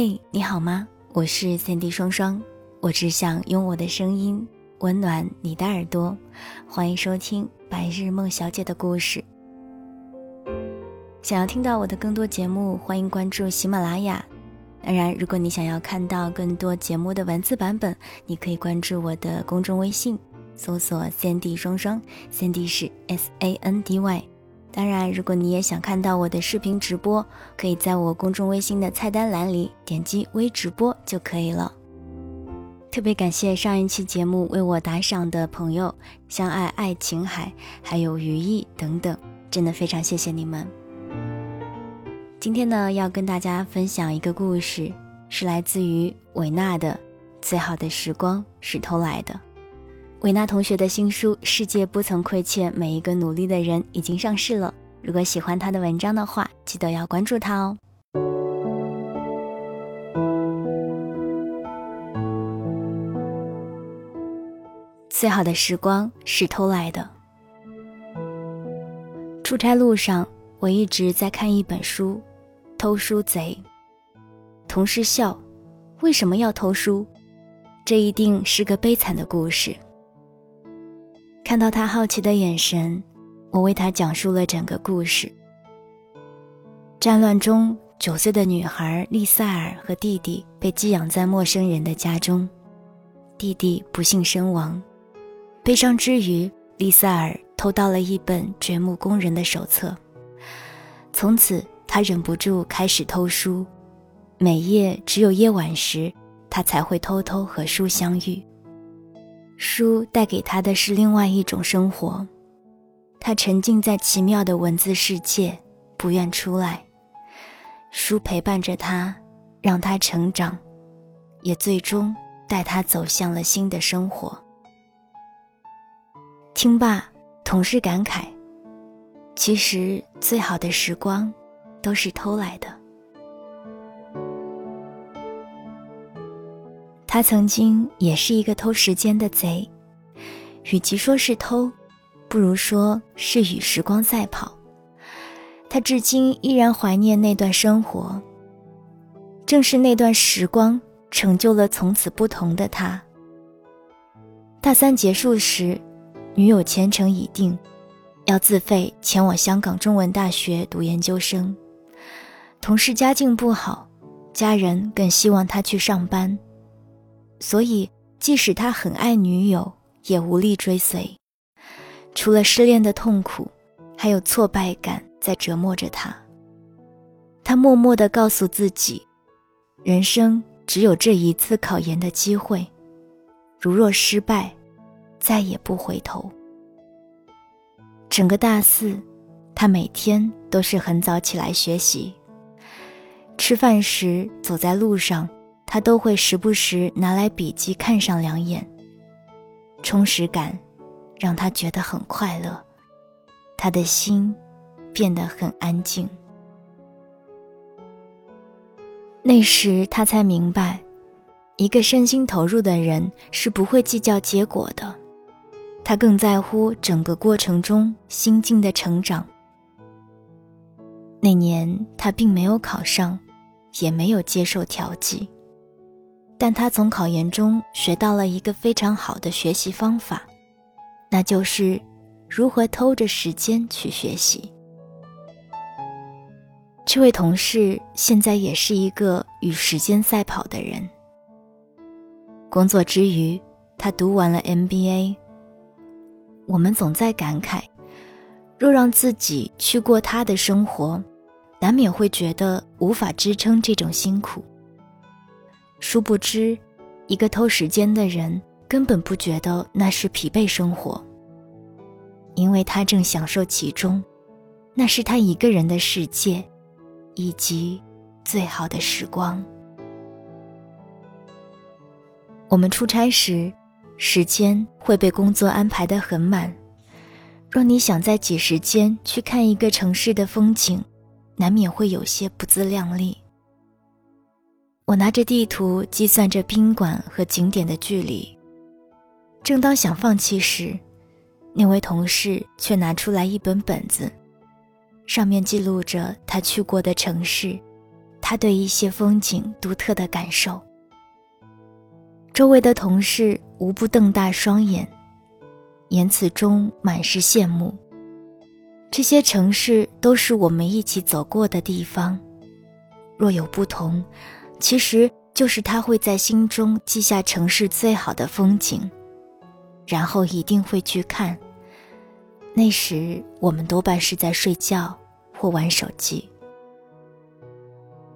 嘿，你好吗？我是三 D 双双，我只想用我的声音温暖你的耳朵。欢迎收听《白日梦小姐的故事》。想要听到我的更多节目，欢迎关注喜马拉雅。当然，如果你想要看到更多节目的文字版本，你可以关注我的公众微信，搜索“三 D 双双”，三 D 是 S A N D Y。当然，如果你也想看到我的视频直播，可以在我公众微信的菜单栏里点击微直播就可以了。特别感谢上一期节目为我打赏的朋友，相爱爱琴海，还有余意等等，真的非常谢谢你们。今天呢，要跟大家分享一个故事，是来自于维纳的《最好的时光是偷来的》。维娜同学的新书《世界不曾亏欠每一个努力的人》已经上市了。如果喜欢她的文章的话，记得要关注她哦。最好的时光是偷来的。出差路上，我一直在看一本书，《偷书贼》。同事笑：“为什么要偷书？这一定是个悲惨的故事。”看到他好奇的眼神，我为他讲述了整个故事。战乱中，九岁的女孩丽萨尔和弟弟被寄养在陌生人的家中，弟弟不幸身亡。悲伤之余，丽萨尔偷到了一本掘墓工人的手册，从此他忍不住开始偷书，每夜只有夜晚时，他才会偷偷和书相遇。书带给他的是另外一种生活，他沉浸在奇妙的文字世界，不愿出来。书陪伴着他，让他成长，也最终带他走向了新的生活。听罢，同事感慨：其实最好的时光，都是偷来的。他曾经也是一个偷时间的贼，与其说是偷，不如说是与时光赛跑。他至今依然怀念那段生活，正是那段时光成就了从此不同的他。大三结束时，女友前程已定，要自费前往香港中文大学读研究生。同事家境不好，家人更希望他去上班。所以，即使他很爱女友，也无力追随。除了失恋的痛苦，还有挫败感在折磨着他。他默默地告诉自己，人生只有这一次考研的机会，如若失败，再也不回头。整个大四，他每天都是很早起来学习。吃饭时，走在路上。他都会时不时拿来笔记看上两眼，充实感让他觉得很快乐，他的心变得很安静。那时他才明白，一个身心投入的人是不会计较结果的，他更在乎整个过程中心境的成长。那年他并没有考上，也没有接受调剂。但他从考研中学到了一个非常好的学习方法，那就是如何偷着时间去学习。这位同事现在也是一个与时间赛跑的人。工作之余，他读完了 MBA。我们总在感慨，若让自己去过他的生活，难免会觉得无法支撑这种辛苦。殊不知，一个偷时间的人根本不觉得那是疲惫生活，因为他正享受其中，那是他一个人的世界，以及最好的时光。我们出差时，时间会被工作安排得很满，若你想在挤时间去看一个城市的风景，难免会有些不自量力。我拿着地图计算着宾馆和景点的距离，正当想放弃时，那位同事却拿出来一本本子，上面记录着他去过的城市，他对一些风景独特的感受。周围的同事无不瞪大双眼，言辞中满是羡慕。这些城市都是我们一起走过的地方，若有不同，其实就是他会在心中记下城市最好的风景，然后一定会去看。那时我们多半是在睡觉或玩手机。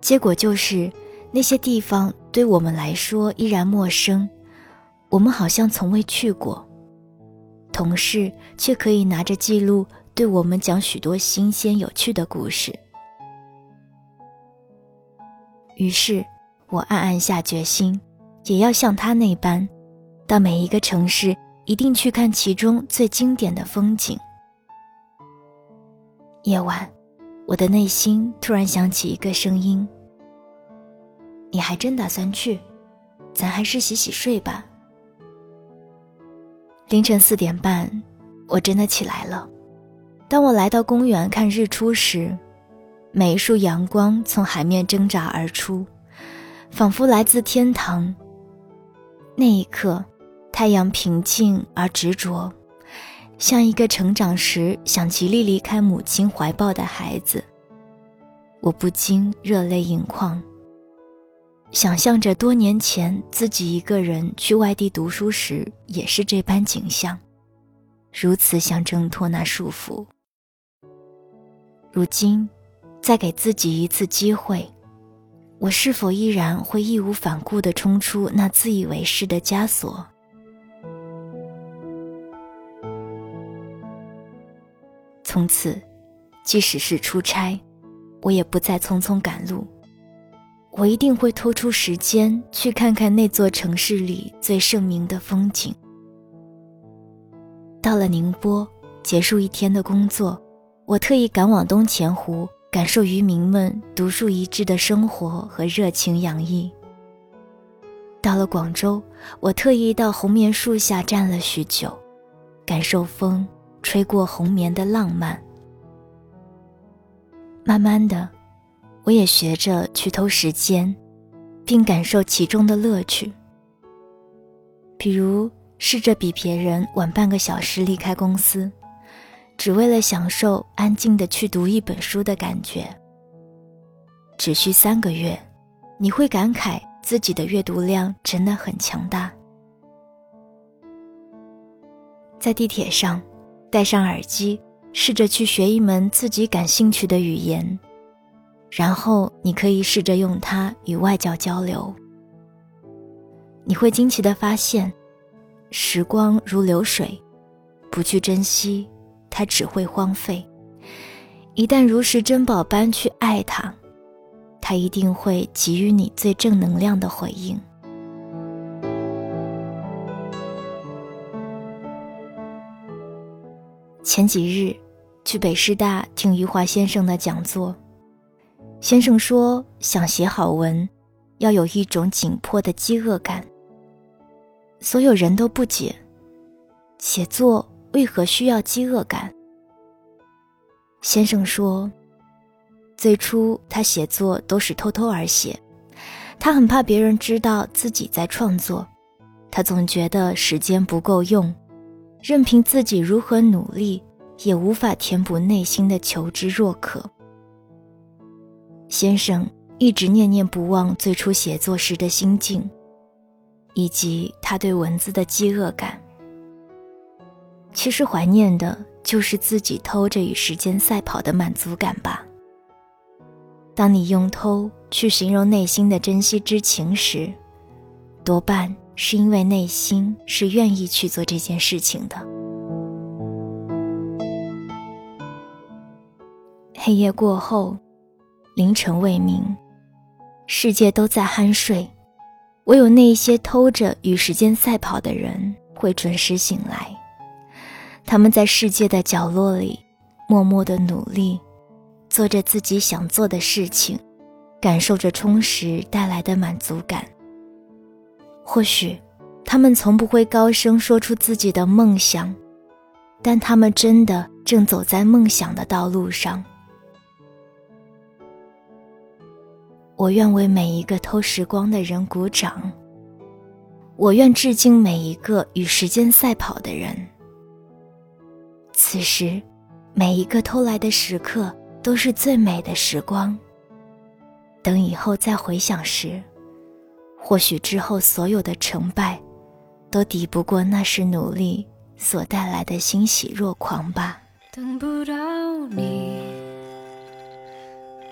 结果就是那些地方对我们来说依然陌生，我们好像从未去过。同事却可以拿着记录。对我们讲许多新鲜有趣的故事。于是，我暗暗下决心，也要像他那般，到每一个城市，一定去看其中最经典的风景。夜晚，我的内心突然响起一个声音：“你还真打算去？咱还是洗洗睡吧。”凌晨四点半，我真的起来了。当我来到公园看日出时，每一束阳光从海面挣扎而出，仿佛来自天堂。那一刻，太阳平静而执着，像一个成长时想极力离开母亲怀抱的孩子。我不禁热泪盈眶，想象着多年前自己一个人去外地读书时也是这般景象，如此想挣脱那束缚。如今，再给自己一次机会，我是否依然会义无反顾地冲出那自以为是的枷锁？从此，即使是出差，我也不再匆匆赶路，我一定会抽出时间去看看那座城市里最盛名的风景。到了宁波，结束一天的工作。我特意赶往东钱湖，感受渔民们独树一帜的生活和热情洋溢。到了广州，我特意到红棉树下站了许久，感受风吹过红棉的浪漫。慢慢的，我也学着去偷时间，并感受其中的乐趣。比如，试着比别人晚半个小时离开公司。只为了享受安静的去读一本书的感觉。只需三个月，你会感慨自己的阅读量真的很强大。在地铁上，戴上耳机，试着去学一门自己感兴趣的语言，然后你可以试着用它与外教交流。你会惊奇的发现，时光如流水，不去珍惜。它只会荒废。一旦如实珍宝般去爱它，它一定会给予你最正能量的回应。前几日去北师大听余华先生的讲座，先生说，想写好文，要有一种紧迫的饥饿感。所有人都不解，写作。为何需要饥饿感？先生说，最初他写作都是偷偷而写，他很怕别人知道自己在创作，他总觉得时间不够用，任凭自己如何努力，也无法填补内心的求知若渴。先生一直念念不忘最初写作时的心境，以及他对文字的饥饿感。其实怀念的就是自己偷着与时间赛跑的满足感吧。当你用“偷”去形容内心的珍惜之情时，多半是因为内心是愿意去做这件事情的。黑夜过后，凌晨未明，世界都在酣睡，唯有那些偷着与时间赛跑的人会准时醒来。他们在世界的角落里，默默的努力，做着自己想做的事情，感受着充实带来的满足感。或许，他们从不会高声说出自己的梦想，但他们真的正走在梦想的道路上。我愿为每一个偷时光的人鼓掌。我愿致敬每一个与时间赛跑的人。此时，每一个偷来的时刻都是最美的时光。等以后再回想时，或许之后所有的成败，都抵不过那时努力所带来的欣喜若狂吧。等不到你，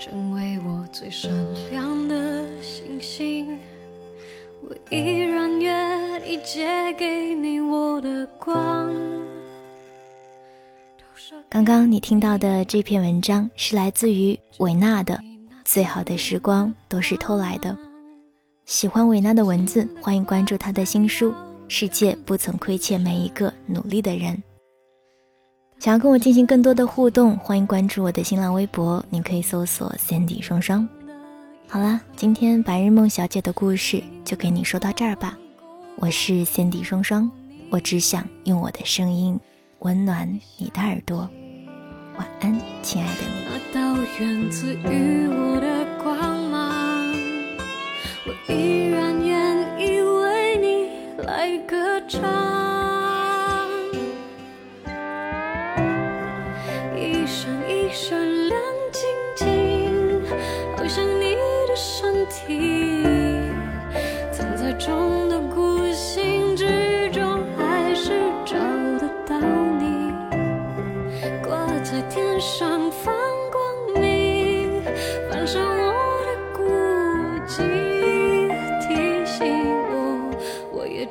成为我最闪亮的星星。我依然愿意借给你我的光。刚刚你听到的这篇文章是来自于维娜的《最好的时光都是偷来的》。喜欢维娜的文字，欢迎关注她的新书《世界不曾亏欠每一个努力的人》。想要跟我进行更多的互动，欢迎关注我的新浪微博，你可以搜索 “Sandy 双双”。好啦，今天白日梦小姐的故事就给你说到这儿吧。我是 Sandy 双双，我只想用我的声音温暖你的耳朵。晚安，亲爱的你。那道源自于我的光芒，我依然愿意为你来歌唱。一闪一闪亮晶晶，好像你的。身体。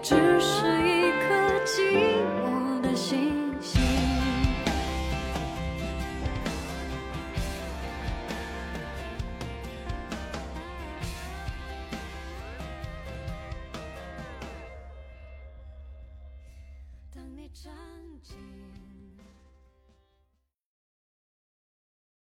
只是一颗寂寞。